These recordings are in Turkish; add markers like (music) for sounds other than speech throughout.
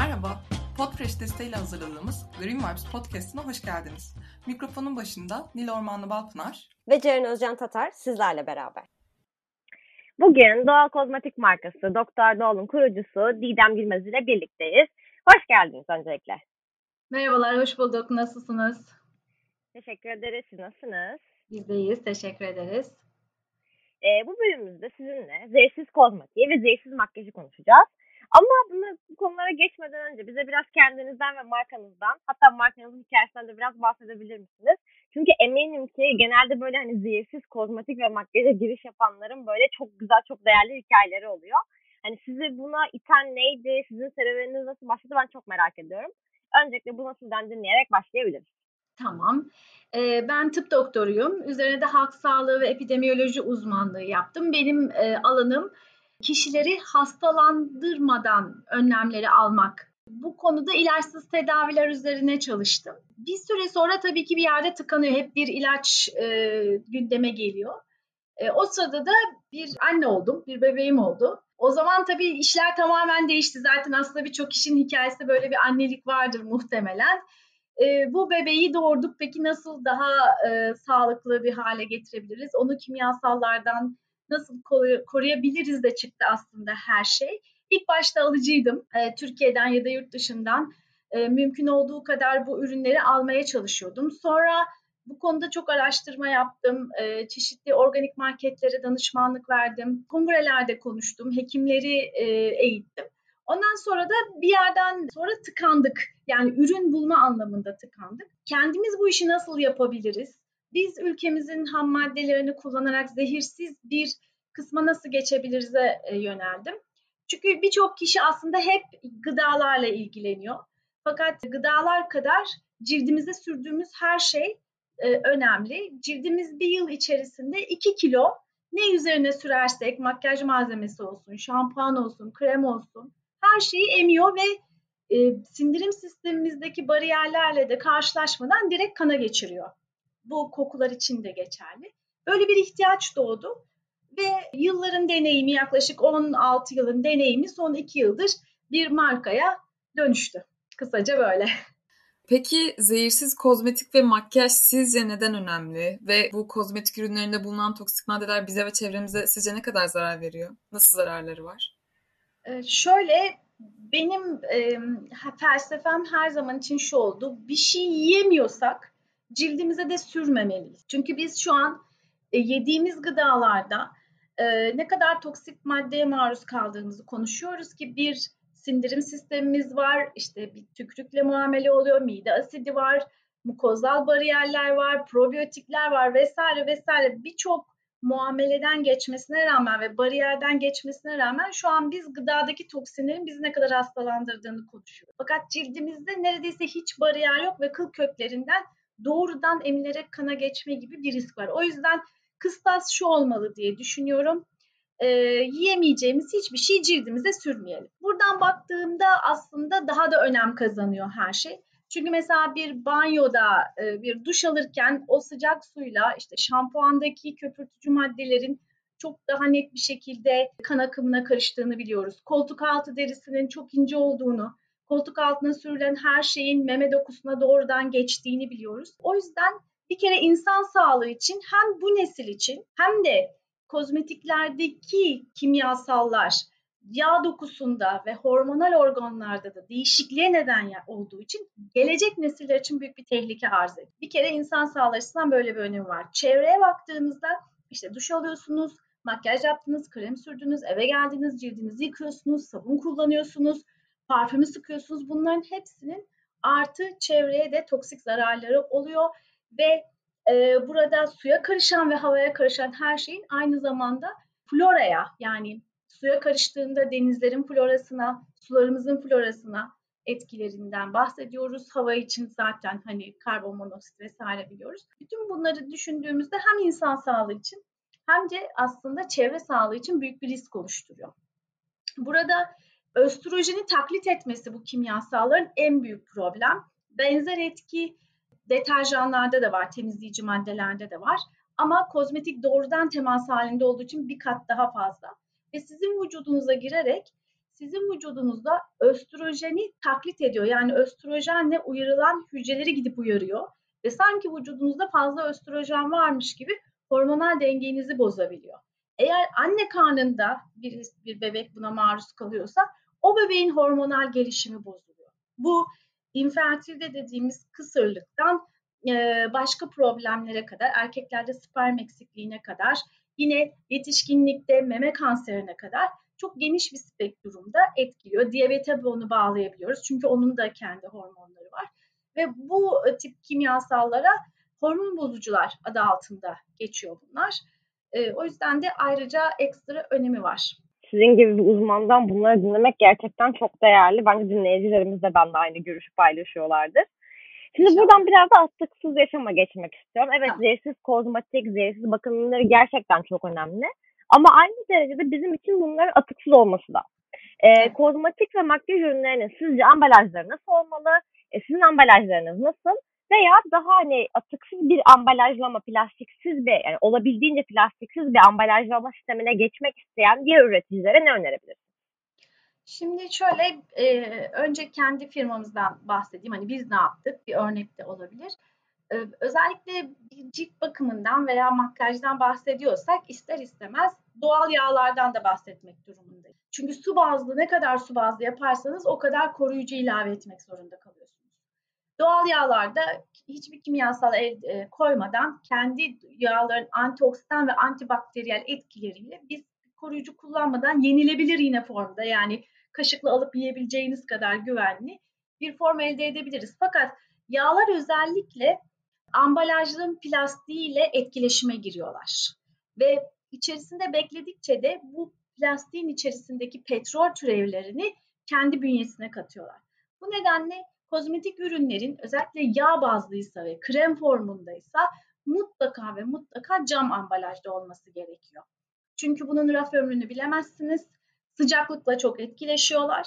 Merhaba, Podcrash desteğiyle hazırladığımız Green Vibes Podcast'ına hoş geldiniz. Mikrofonun başında Nil Ormanlı Balpınar ve Ceren Özcan Tatar sizlerle beraber. Bugün doğal kozmetik markası Doktor Doğal'ın kurucusu Didem Gülmez ile birlikteyiz. Hoş geldiniz öncelikle. Merhabalar, hoş bulduk. Nasılsınız? Teşekkür ederiz. Siz nasılsınız? Biz de iyiyiz. Teşekkür ederiz. Ee, bu bölümümüzde sizinle zehirsiz kozmetiği ve zehirsiz makyajı konuşacağız. Ama bunu, bu konulara geçmeden önce bize biraz kendinizden ve markanızdan hatta markanızın hikayesinden de biraz bahsedebilir misiniz? Çünkü eminim ki genelde böyle hani zehirsiz kozmetik ve makyaja giriş yapanların böyle çok güzel, çok değerli hikayeleri oluyor. Hani sizi buna iten neydi? Sizin serüveniniz nasıl başladı? Ben çok merak ediyorum. Öncelikle bunu sizden dinleyerek başlayabiliriz. Tamam. Ee, ben tıp doktoruyum. Üzerine de halk sağlığı ve epidemiyoloji uzmanlığı yaptım. Benim e, alanım kişileri hastalandırmadan önlemleri almak. Bu konuda ilaçsız tedaviler üzerine çalıştım. Bir süre sonra tabii ki bir yerde tıkanıyor. Hep bir ilaç e, gündeme geliyor. E, o sırada da bir anne oldum, bir bebeğim oldu. O zaman tabii işler tamamen değişti. Zaten aslında birçok kişinin hikayesinde böyle bir annelik vardır muhtemelen. E, bu bebeği doğurduk. Peki nasıl daha e, sağlıklı bir hale getirebiliriz? Onu kimyasallardan nasıl koruyabiliriz de çıktı aslında her şey. İlk başta alıcıydım. E, Türkiye'den ya da yurt dışından e, mümkün olduğu kadar bu ürünleri almaya çalışıyordum. Sonra bu konuda çok araştırma yaptım. E, çeşitli organik marketlere danışmanlık verdim. Kongrelerde konuştum. Hekimleri eğittim. Ondan sonra da bir yerden sonra tıkandık. Yani ürün bulma anlamında tıkandık. Kendimiz bu işi nasıl yapabiliriz? Biz ülkemizin ham maddelerini kullanarak zehirsiz bir kısma nasıl geçebilirize e, yöneldim. Çünkü birçok kişi aslında hep gıdalarla ilgileniyor. Fakat gıdalar kadar cildimize sürdüğümüz her şey e, önemli. Cildimiz bir yıl içerisinde 2 kilo ne üzerine sürersek makyaj malzemesi olsun, şampuan olsun, krem olsun her şeyi emiyor ve e, sindirim sistemimizdeki bariyerlerle de karşılaşmadan direkt kana geçiriyor. Bu kokular için de geçerli. Böyle bir ihtiyaç doğdu ve yılların deneyimi yaklaşık 16 yılın deneyimi son 2 yıldır bir markaya dönüştü. Kısaca böyle. Peki zehirsiz kozmetik ve makyaj sizce neden önemli? Ve bu kozmetik ürünlerinde bulunan toksik maddeler bize ve çevremize sizce ne kadar zarar veriyor? Nasıl zararları var? Ee, şöyle benim e, felsefem her zaman için şu oldu. Bir şey yiyemiyorsak cildimize de sürmemeliyiz. Çünkü biz şu an e, yediğimiz gıdalarda e, ne kadar toksik maddeye maruz kaldığımızı konuşuyoruz ki bir sindirim sistemimiz var, işte bir tükrükle muamele oluyor, mide asidi var, mukozal bariyerler var, probiyotikler var vesaire vesaire birçok muameleden geçmesine rağmen ve bariyerden geçmesine rağmen şu an biz gıdadaki toksinlerin bizi ne kadar hastalandırdığını konuşuyoruz. Fakat cildimizde neredeyse hiç bariyer yok ve kıl köklerinden doğrudan emilerek kana geçme gibi bir risk var. O yüzden kıstas şu olmalı diye düşünüyorum. Ee, yiyemeyeceğimiz hiçbir şey cildimize sürmeyelim. Buradan baktığımda aslında daha da önem kazanıyor her şey. Çünkü mesela bir banyoda e, bir duş alırken o sıcak suyla işte şampuandaki köpürtücü maddelerin çok daha net bir şekilde kan akımına karıştığını biliyoruz. Koltuk altı derisinin çok ince olduğunu, koltuk altına sürülen her şeyin meme dokusuna doğrudan geçtiğini biliyoruz. O yüzden bir kere insan sağlığı için hem bu nesil için hem de kozmetiklerdeki kimyasallar yağ dokusunda ve hormonal organlarda da değişikliğe neden olduğu için gelecek nesiller için büyük bir tehlike arz ediyor. Bir kere insan sağlığı açısından böyle bir önemi var. Çevreye baktığınızda işte duş alıyorsunuz, makyaj yaptınız, krem sürdünüz, eve geldiniz, cildinizi yıkıyorsunuz, sabun kullanıyorsunuz, parfümü sıkıyorsunuz. Bunların hepsinin artı çevreye de toksik zararları oluyor ve e, burada suya karışan ve havaya karışan her şeyin aynı zamanda floraya yani suya karıştığında denizlerin florasına, sularımızın florasına etkilerinden bahsediyoruz. Hava için zaten hani karbon monoksit vesaire biliyoruz. Bütün bunları düşündüğümüzde hem insan sağlığı için hem de aslında çevre sağlığı için büyük bir risk oluşturuyor. Burada östrojeni taklit etmesi bu kimyasalların en büyük problem. Benzer etki deterjanlarda da var, temizleyici maddelerde de var. Ama kozmetik doğrudan temas halinde olduğu için bir kat daha fazla ve sizin vücudunuza girerek sizin vücudunuzda östrojeni taklit ediyor. Yani östrojenle uyarılan hücreleri gidip uyarıyor ve sanki vücudunuzda fazla östrojen varmış gibi hormonal dengenizi bozabiliyor. Eğer anne karnında bir, bir bebek buna maruz kalıyorsa o bebeğin hormonal gelişimi bozuluyor. Bu infertilde dediğimiz kısırlıktan başka problemlere kadar, erkeklerde sperm eksikliğine kadar, yine yetişkinlikte meme kanserine kadar çok geniş bir spektrumda etkiliyor. Diyabete bunu bağlayabiliyoruz çünkü onun da kendi hormonları var. Ve bu tip kimyasallara hormon bozucular adı altında geçiyor bunlar. o yüzden de ayrıca ekstra önemi var sizin gibi bir uzmandan bunları dinlemek gerçekten çok değerli. Bence dinleyicilerimiz de ben de aynı görüşü paylaşıyorlardır. Şimdi İnşallah. buradan biraz da atıksız yaşama geçmek istiyorum. Evet tamam. zehirsiz kozmetik, zehirsiz bakımları gerçekten çok önemli. Ama aynı derecede bizim için bunların atıksız olması da. Ee, kozmetik ve makyaj ürünlerinin sizce ambalajları nasıl olmalı? E, sizin ambalajlarınız nasıl? Veya daha hani atıksız bir ambalajlama, plastiksiz bir yani olabildiğince plastiksiz bir ambalajlama sistemine geçmek isteyen diğer üreticilere ne önerebilirsiniz? Şimdi şöyle e, önce kendi firmamızdan bahsedeyim. Hani biz ne yaptık? Bir örnek de olabilir. E, özellikle cilt bakımından veya makyajdan bahsediyorsak ister istemez doğal yağlardan da bahsetmek durumundayız. Çünkü su bazlı ne kadar su bazlı yaparsanız o kadar koruyucu ilave etmek zorunda kalıyorsunuz. Doğal yağlarda hiçbir kimyasal el, e, koymadan kendi yağların antioksidan ve antibakteriyel etkileriyle biz koruyucu kullanmadan yenilebilir yine formda yani kaşıkla alıp yiyebileceğiniz kadar güvenli bir form elde edebiliriz. Fakat yağlar özellikle ambalajların plastiğiyle etkileşime giriyorlar. Ve içerisinde bekledikçe de bu plastiğin içerisindeki petrol türevlerini kendi bünyesine katıyorlar. Bu nedenle kozmetik ürünlerin özellikle yağ bazlıysa ve krem formundaysa mutlaka ve mutlaka cam ambalajda olması gerekiyor. Çünkü bunun raf ömrünü bilemezsiniz. Sıcaklıkla çok etkileşiyorlar.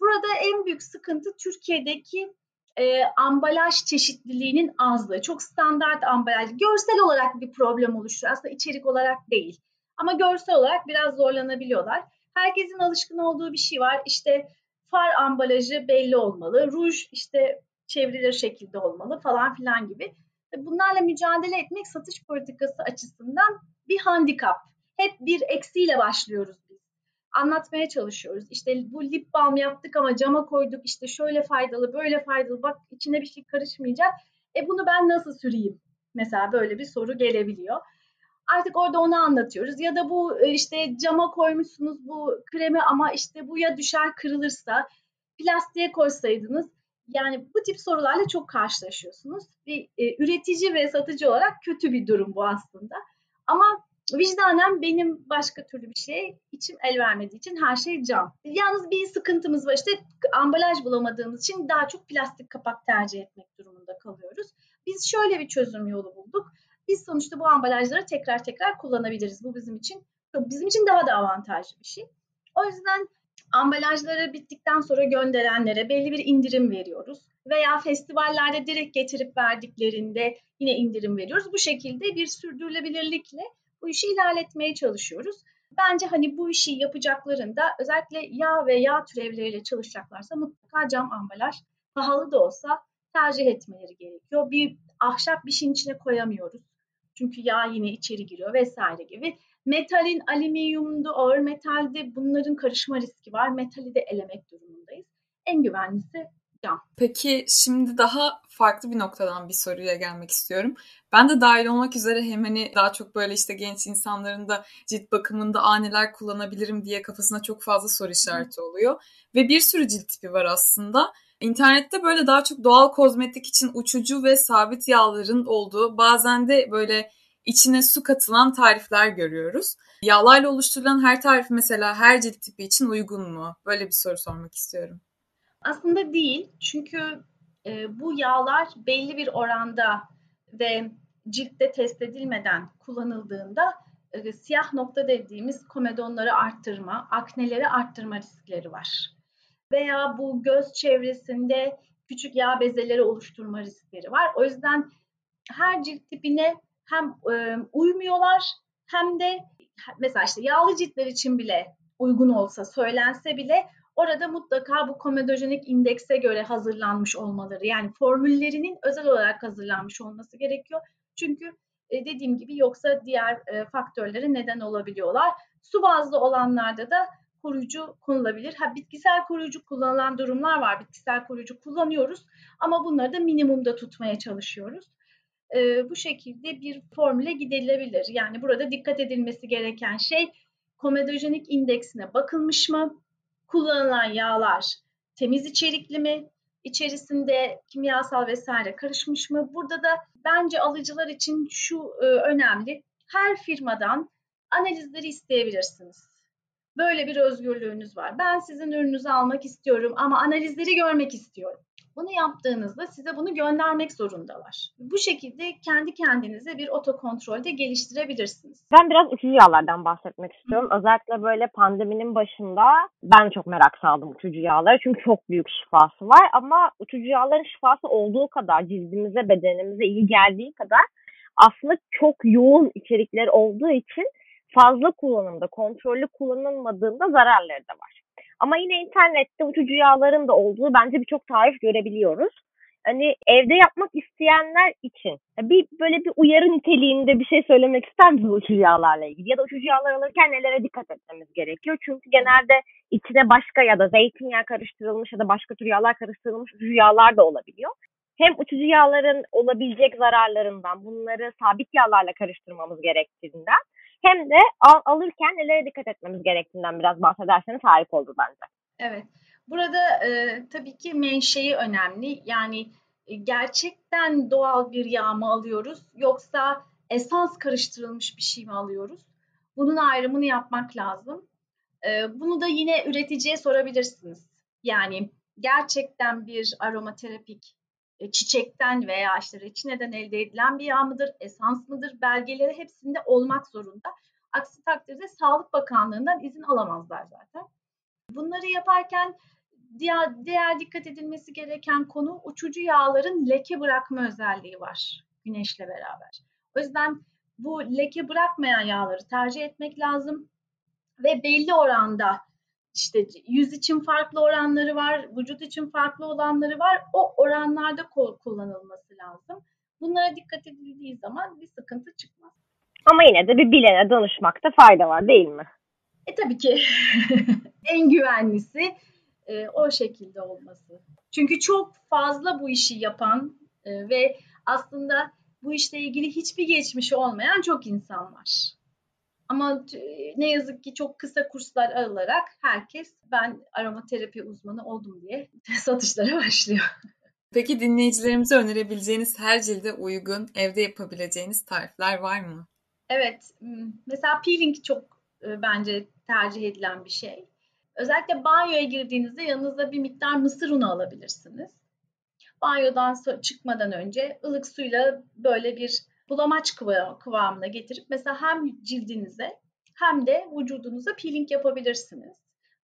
Burada en büyük sıkıntı Türkiye'deki e, ambalaj çeşitliliğinin azlığı. Çok standart ambalaj. Görsel olarak bir problem oluşturuyor. Aslında içerik olarak değil. Ama görsel olarak biraz zorlanabiliyorlar. Herkesin alışkın olduğu bir şey var. İşte far ambalajı belli olmalı, ruj işte çevrilir şekilde olmalı falan filan gibi. Bunlarla mücadele etmek satış politikası açısından bir handikap. Hep bir eksiyle başlıyoruz biz. Anlatmaya çalışıyoruz. İşte bu lip balm yaptık ama cama koyduk. İşte şöyle faydalı, böyle faydalı. Bak içine bir şey karışmayacak. E bunu ben nasıl süreyim? Mesela böyle bir soru gelebiliyor. Artık orada onu anlatıyoruz. Ya da bu e, işte cama koymuşsunuz bu kremi ama işte bu ya düşer kırılırsa plastiğe koysaydınız yani bu tip sorularla çok karşılaşıyorsunuz. Bir e, üretici ve satıcı olarak kötü bir durum bu aslında. Ama vicdanen benim başka türlü bir şey içim el vermediği için her şey cam. Yalnız bir sıkıntımız var işte ambalaj bulamadığımız için daha çok plastik kapak tercih etmek durumunda kalıyoruz. Biz şöyle bir çözüm yolu bulduk. Biz sonuçta bu ambalajları tekrar tekrar kullanabiliriz. Bu bizim için bizim için daha da avantajlı bir şey. O yüzden ambalajları bittikten sonra gönderenlere belli bir indirim veriyoruz. Veya festivallerde direkt getirip verdiklerinde yine indirim veriyoruz. Bu şekilde bir sürdürülebilirlikle bu işi ilerletmeye çalışıyoruz. Bence hani bu işi yapacaklarında özellikle yağ ve yağ türevleriyle çalışacaklarsa mutlaka cam ambalaj pahalı da olsa tercih etmeleri gerekiyor. Bir ahşap bir şeyin içine koyamıyoruz. Çünkü yağ yine içeri giriyor vesaire gibi. Metalin alüminyumdu, ağır metalde bunların karışma riski var. Metali de elemek durumundayız. En güvenlisi cam. Peki şimdi daha farklı bir noktadan bir soruya gelmek istiyorum. Ben de dahil olmak üzere hem hani daha çok böyle işte genç insanların da cilt bakımında a neler kullanabilirim diye kafasına çok fazla soru işareti oluyor. Ve bir sürü cilt tipi var aslında. İnternette böyle daha çok doğal kozmetik için uçucu ve sabit yağların olduğu bazen de böyle içine su katılan tarifler görüyoruz. Yağlarla oluşturulan her tarif mesela her cilt tipi için uygun mu? Böyle bir soru sormak istiyorum. Aslında değil. Çünkü e, bu yağlar belli bir oranda ve ciltte test edilmeden kullanıldığında e, siyah nokta dediğimiz komedonları arttırma, akneleri arttırma riskleri var. Veya bu göz çevresinde küçük yağ bezeleri oluşturma riskleri var. O yüzden her cilt tipine hem e, uymuyorlar hem de mesela işte yağlı ciltler için bile uygun olsa söylense bile orada mutlaka bu komedojenik indekse göre hazırlanmış olmaları yani formüllerinin özel olarak hazırlanmış olması gerekiyor. Çünkü e, dediğim gibi yoksa diğer e, faktörlere neden olabiliyorlar. Su bazlı olanlarda da koruyucu kullanılabilir. Ha bitkisel koruyucu kullanılan durumlar var. Bitkisel koruyucu kullanıyoruz ama bunları da minimumda tutmaya çalışıyoruz. Ee, bu şekilde bir formüle gidilebilir. Yani burada dikkat edilmesi gereken şey komedojenik indeksine bakılmış mı? Kullanılan yağlar temiz içerikli mi? İçerisinde kimyasal vesaire karışmış mı? Burada da bence alıcılar için şu e, önemli. Her firmadan analizleri isteyebilirsiniz. Böyle bir özgürlüğünüz var. Ben sizin ürününüzü almak istiyorum ama analizleri görmek istiyorum. Bunu yaptığınızda size bunu göndermek zorundalar. Bu şekilde kendi kendinize bir otokontrolde geliştirebilirsiniz. Ben biraz uçucu yağlardan bahsetmek istiyorum. Hı. Özellikle böyle pandeminin başında ben çok merak saldım uçucu yağlara. Çünkü çok büyük şifası var ama uçucu yağların şifası olduğu kadar cildimize, bedenimize iyi geldiği kadar aslında çok yoğun içerikler olduğu için fazla kullanımda, kontrollü kullanılmadığında zararları da var. Ama yine internette uçucu yağların da olduğu bence birçok tarif görebiliyoruz. Hani evde yapmak isteyenler için bir böyle bir uyarı niteliğinde bir şey söylemek ister misiniz uçucu yağlarla ilgili? Ya da uçucu yağlar alırken nelere dikkat etmemiz gerekiyor? Çünkü genelde içine başka ya da zeytinyağı karıştırılmış ya da başka tür yağlar karıştırılmış uçucu yağlar da olabiliyor. Hem uçucu yağların olabilecek zararlarından bunları sabit yağlarla karıştırmamız gerektiğinden hem de al, alırken nelere dikkat etmemiz gerektiğinden biraz bahsederseniz harika olur bence. Evet. Burada e, tabii ki menşei önemli. Yani e, gerçekten doğal bir yağ mı alıyoruz yoksa esans karıştırılmış bir şey mi alıyoruz? Bunun ayrımını yapmak lazım. E, bunu da yine üreticiye sorabilirsiniz. Yani gerçekten bir aromaterapik çiçekten veya işte reçineden elde edilen bir yağ mıdır, esans mıdır belgeleri hepsinde olmak zorunda. Aksi takdirde Sağlık Bakanlığı'ndan izin alamazlar zaten. Bunları yaparken diğer, diğer dikkat edilmesi gereken konu uçucu yağların leke bırakma özelliği var güneşle beraber. O yüzden bu leke bırakmayan yağları tercih etmek lazım ve belli oranda işte yüz için farklı oranları var, vücut için farklı olanları var. O oranlarda kullanılması lazım. Bunlara dikkat edildiği zaman bir sıkıntı çıkmaz. Ama yine de bir bilene danışmakta fayda var değil mi? E tabii ki (laughs) en güvenlisi e, o şekilde olması. Çünkü çok fazla bu işi yapan e, ve aslında bu işle ilgili hiçbir geçmişi olmayan çok insan var. Ama e, ne yazık ki çok kısa kurslar alarak herkes ben aromaterapi uzmanı oldum diye (laughs) satışlara başlıyor. Peki dinleyicilerimize önerebileceğiniz her cilde uygun evde yapabileceğiniz tarifler var mı? Evet. Mesela peeling çok e, bence tercih edilen bir şey. Özellikle banyoya girdiğinizde yanınızda bir miktar mısır unu alabilirsiniz. Banyodan çıkmadan önce ılık suyla böyle bir bulamaç kıvamına getirip mesela hem cildinize hem de vücudunuza peeling yapabilirsiniz.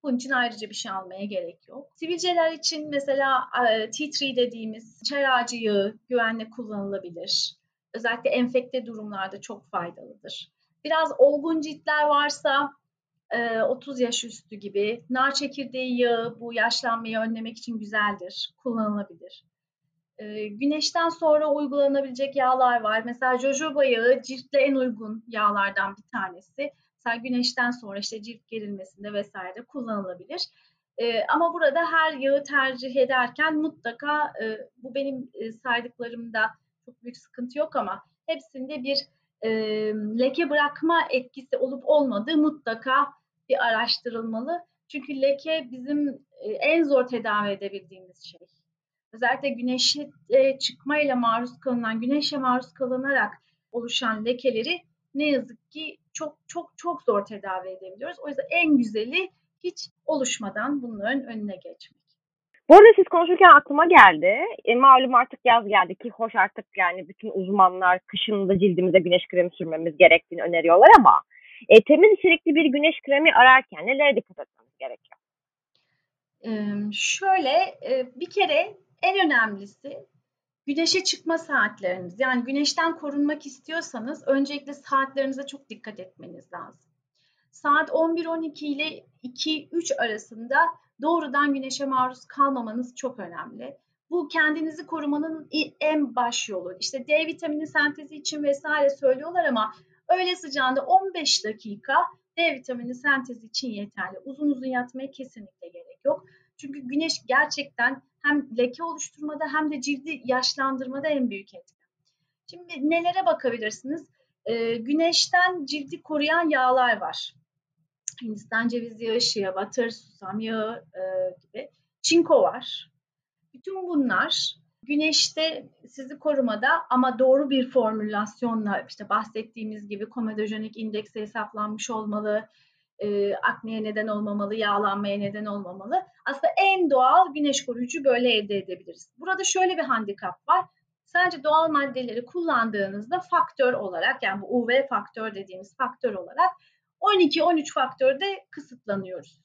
Bunun için ayrıca bir şey almaya gerek yok. Sivilceler için mesela tea tree dediğimiz çay ağacı yağı güvenle kullanılabilir. Özellikle enfekte durumlarda çok faydalıdır. Biraz olgun ciltler varsa 30 e, yaş üstü gibi nar çekirdeği yağı bu yaşlanmayı önlemek için güzeldir, kullanılabilir. E, güneşten sonra uygulanabilecek yağlar var. Mesela jojoba yağı ciltle en uygun yağlardan bir tanesi. Mesela güneşten sonra işte cilt gerilmesinde vesaire kullanılabilir. E, ama burada her yağı tercih ederken mutlaka e, bu benim e, saydıklarımda çok büyük sıkıntı yok ama hepsinde bir e, leke bırakma etkisi olup olmadığı mutlaka bir araştırılmalı. Çünkü leke bizim e, en zor tedavi edebildiğimiz şey özellikle güneşe e, çıkmayla maruz kalınan, güneşe maruz kalınarak oluşan lekeleri ne yazık ki çok çok çok zor tedavi edebiliyoruz. O yüzden en güzeli hiç oluşmadan bunların önüne geçmek. Bu arada siz konuşurken aklıma geldi. E, malum artık yaz geldi ki hoş artık yani bütün uzmanlar kışın da cildimize güneş kremi sürmemiz gerektiğini öneriyorlar ama e, temiz içerikli bir güneş kremi ararken nelere dikkat etmemiz gerekiyor? Ee, şöyle e, bir kere en önemlisi güneşe çıkma saatleriniz. Yani güneşten korunmak istiyorsanız öncelikle saatlerinize çok dikkat etmeniz lazım. saat 11-12 ile 2-3 arasında doğrudan güneşe maruz kalmamanız çok önemli. Bu kendinizi korumanın en baş yolu. İşte D vitamini sentezi için vesaire söylüyorlar ama öğle sıcağında 15 dakika D vitamini sentezi için yeterli. Uzun uzun yatmaya kesinlikle gerek yok. Çünkü güneş gerçekten hem leke oluşturmada hem de cildi yaşlandırmada en büyük etken. Şimdi nelere bakabilirsiniz? Ee, güneşten cildi koruyan yağlar var. Hindistan cevizi yağı, shea butter, susam yağı e, gibi. Çinko var. Bütün bunlar güneşte sizi korumada ama doğru bir formülasyonla işte bahsettiğimiz gibi komedojenik indeksi hesaplanmış olmalı, e, akneye neden olmamalı, yağlanmaya neden olmamalı. Aslında en doğal güneş koruyucu böyle elde edebiliriz. Burada şöyle bir handikap var. Sadece doğal maddeleri kullandığınızda faktör olarak yani bu UV faktör dediğimiz faktör olarak 12-13 faktörde kısıtlanıyoruz.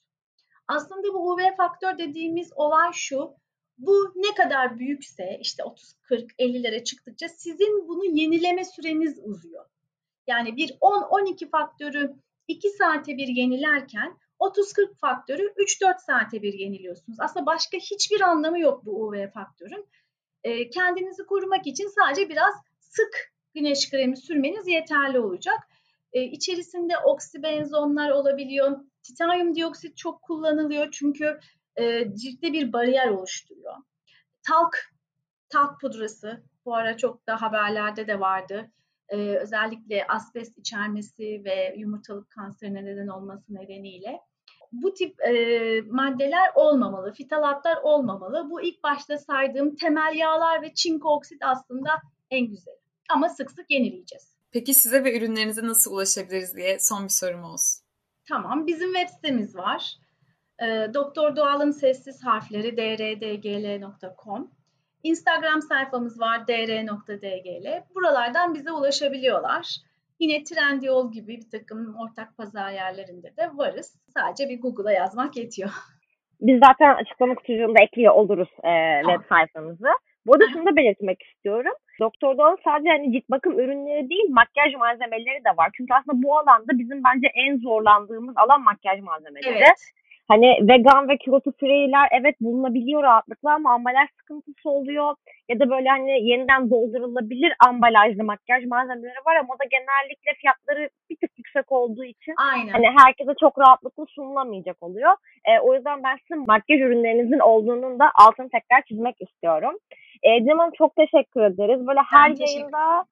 Aslında bu UV faktör dediğimiz olay şu. Bu ne kadar büyükse işte 30, 40, 50'lere çıktıkça sizin bunu yenileme süreniz uzuyor. Yani bir 10-12 faktörü 2 saate bir yenilerken 30-40 faktörü 3-4 saate bir yeniliyorsunuz. Aslında başka hiçbir anlamı yok bu UV faktörün. E, kendinizi korumak için sadece biraz sık güneş kremi sürmeniz yeterli olacak. E, içerisinde oksibenzonlar olabiliyor. Titanyum dioksit çok kullanılıyor çünkü e, ciltte bir bariyer oluşturuyor. Talk, talk pudrası bu ara çok da haberlerde de vardı. Ee, özellikle asbest içermesi ve yumurtalık kanserine neden olması nedeniyle bu tip e, maddeler olmamalı, fitalatlar olmamalı. Bu ilk başta saydığım temel yağlar ve çinko oksit aslında en güzel. Ama sık sık yenileyeceğiz. Peki size ve ürünlerinize nasıl ulaşabiliriz diye son bir sorum olsun. Tamam, bizim web sitemiz var. E, Doktor Doğal'ın sessiz harfleri drdgl.com. Instagram sayfamız var dr.dgl. Buralardan bize ulaşabiliyorlar. Yine Trendyol gibi bir takım ortak pazar yerlerinde de varız. Sadece bir Google'a yazmak yetiyor. Biz zaten açıklama kutucuğunda ekliyor oluruz e, web sayfamızı. Bu arada şunu da belirtmek istiyorum. Doktor Doğan sadece hani cilt bakım ürünleri değil makyaj malzemeleri de var. Çünkü aslında bu alanda bizim bence en zorlandığımız alan makyaj malzemeleri. Evet. Hani vegan ve cruelty free'ler evet bulunabiliyor rahatlıkla ama ambalaj sıkıntısı oluyor. Ya da böyle hani yeniden doldurulabilir ambalajlı makyaj malzemeleri var ama o da genellikle fiyatları bir tık yüksek olduğu için Aynen. hani herkese çok rahatlıkla sunulamayacak oluyor. E, o yüzden ben sizin makyaj ürünlerinizin olduğunun da altını tekrar çizmek istiyorum. E, Cem Hanım çok teşekkür ederiz. Böyle her ben yayında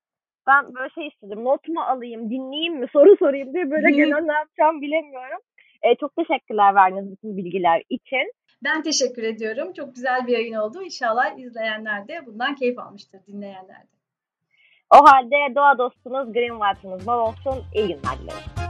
ben böyle şey istedim. Not mu alayım, dinleyeyim mi, soru sorayım diye böyle (laughs) genel ne yapacağım bilemiyorum. E, çok teşekkürler verdiğiniz bütün bilgiler için. Ben teşekkür ediyorum. Çok güzel bir yayın oldu. İnşallah izleyenler de bundan keyif almıştır, dinleyenler de. O halde doğa dostunuz Green White'ınız bol olsun. İyi günler dilerim.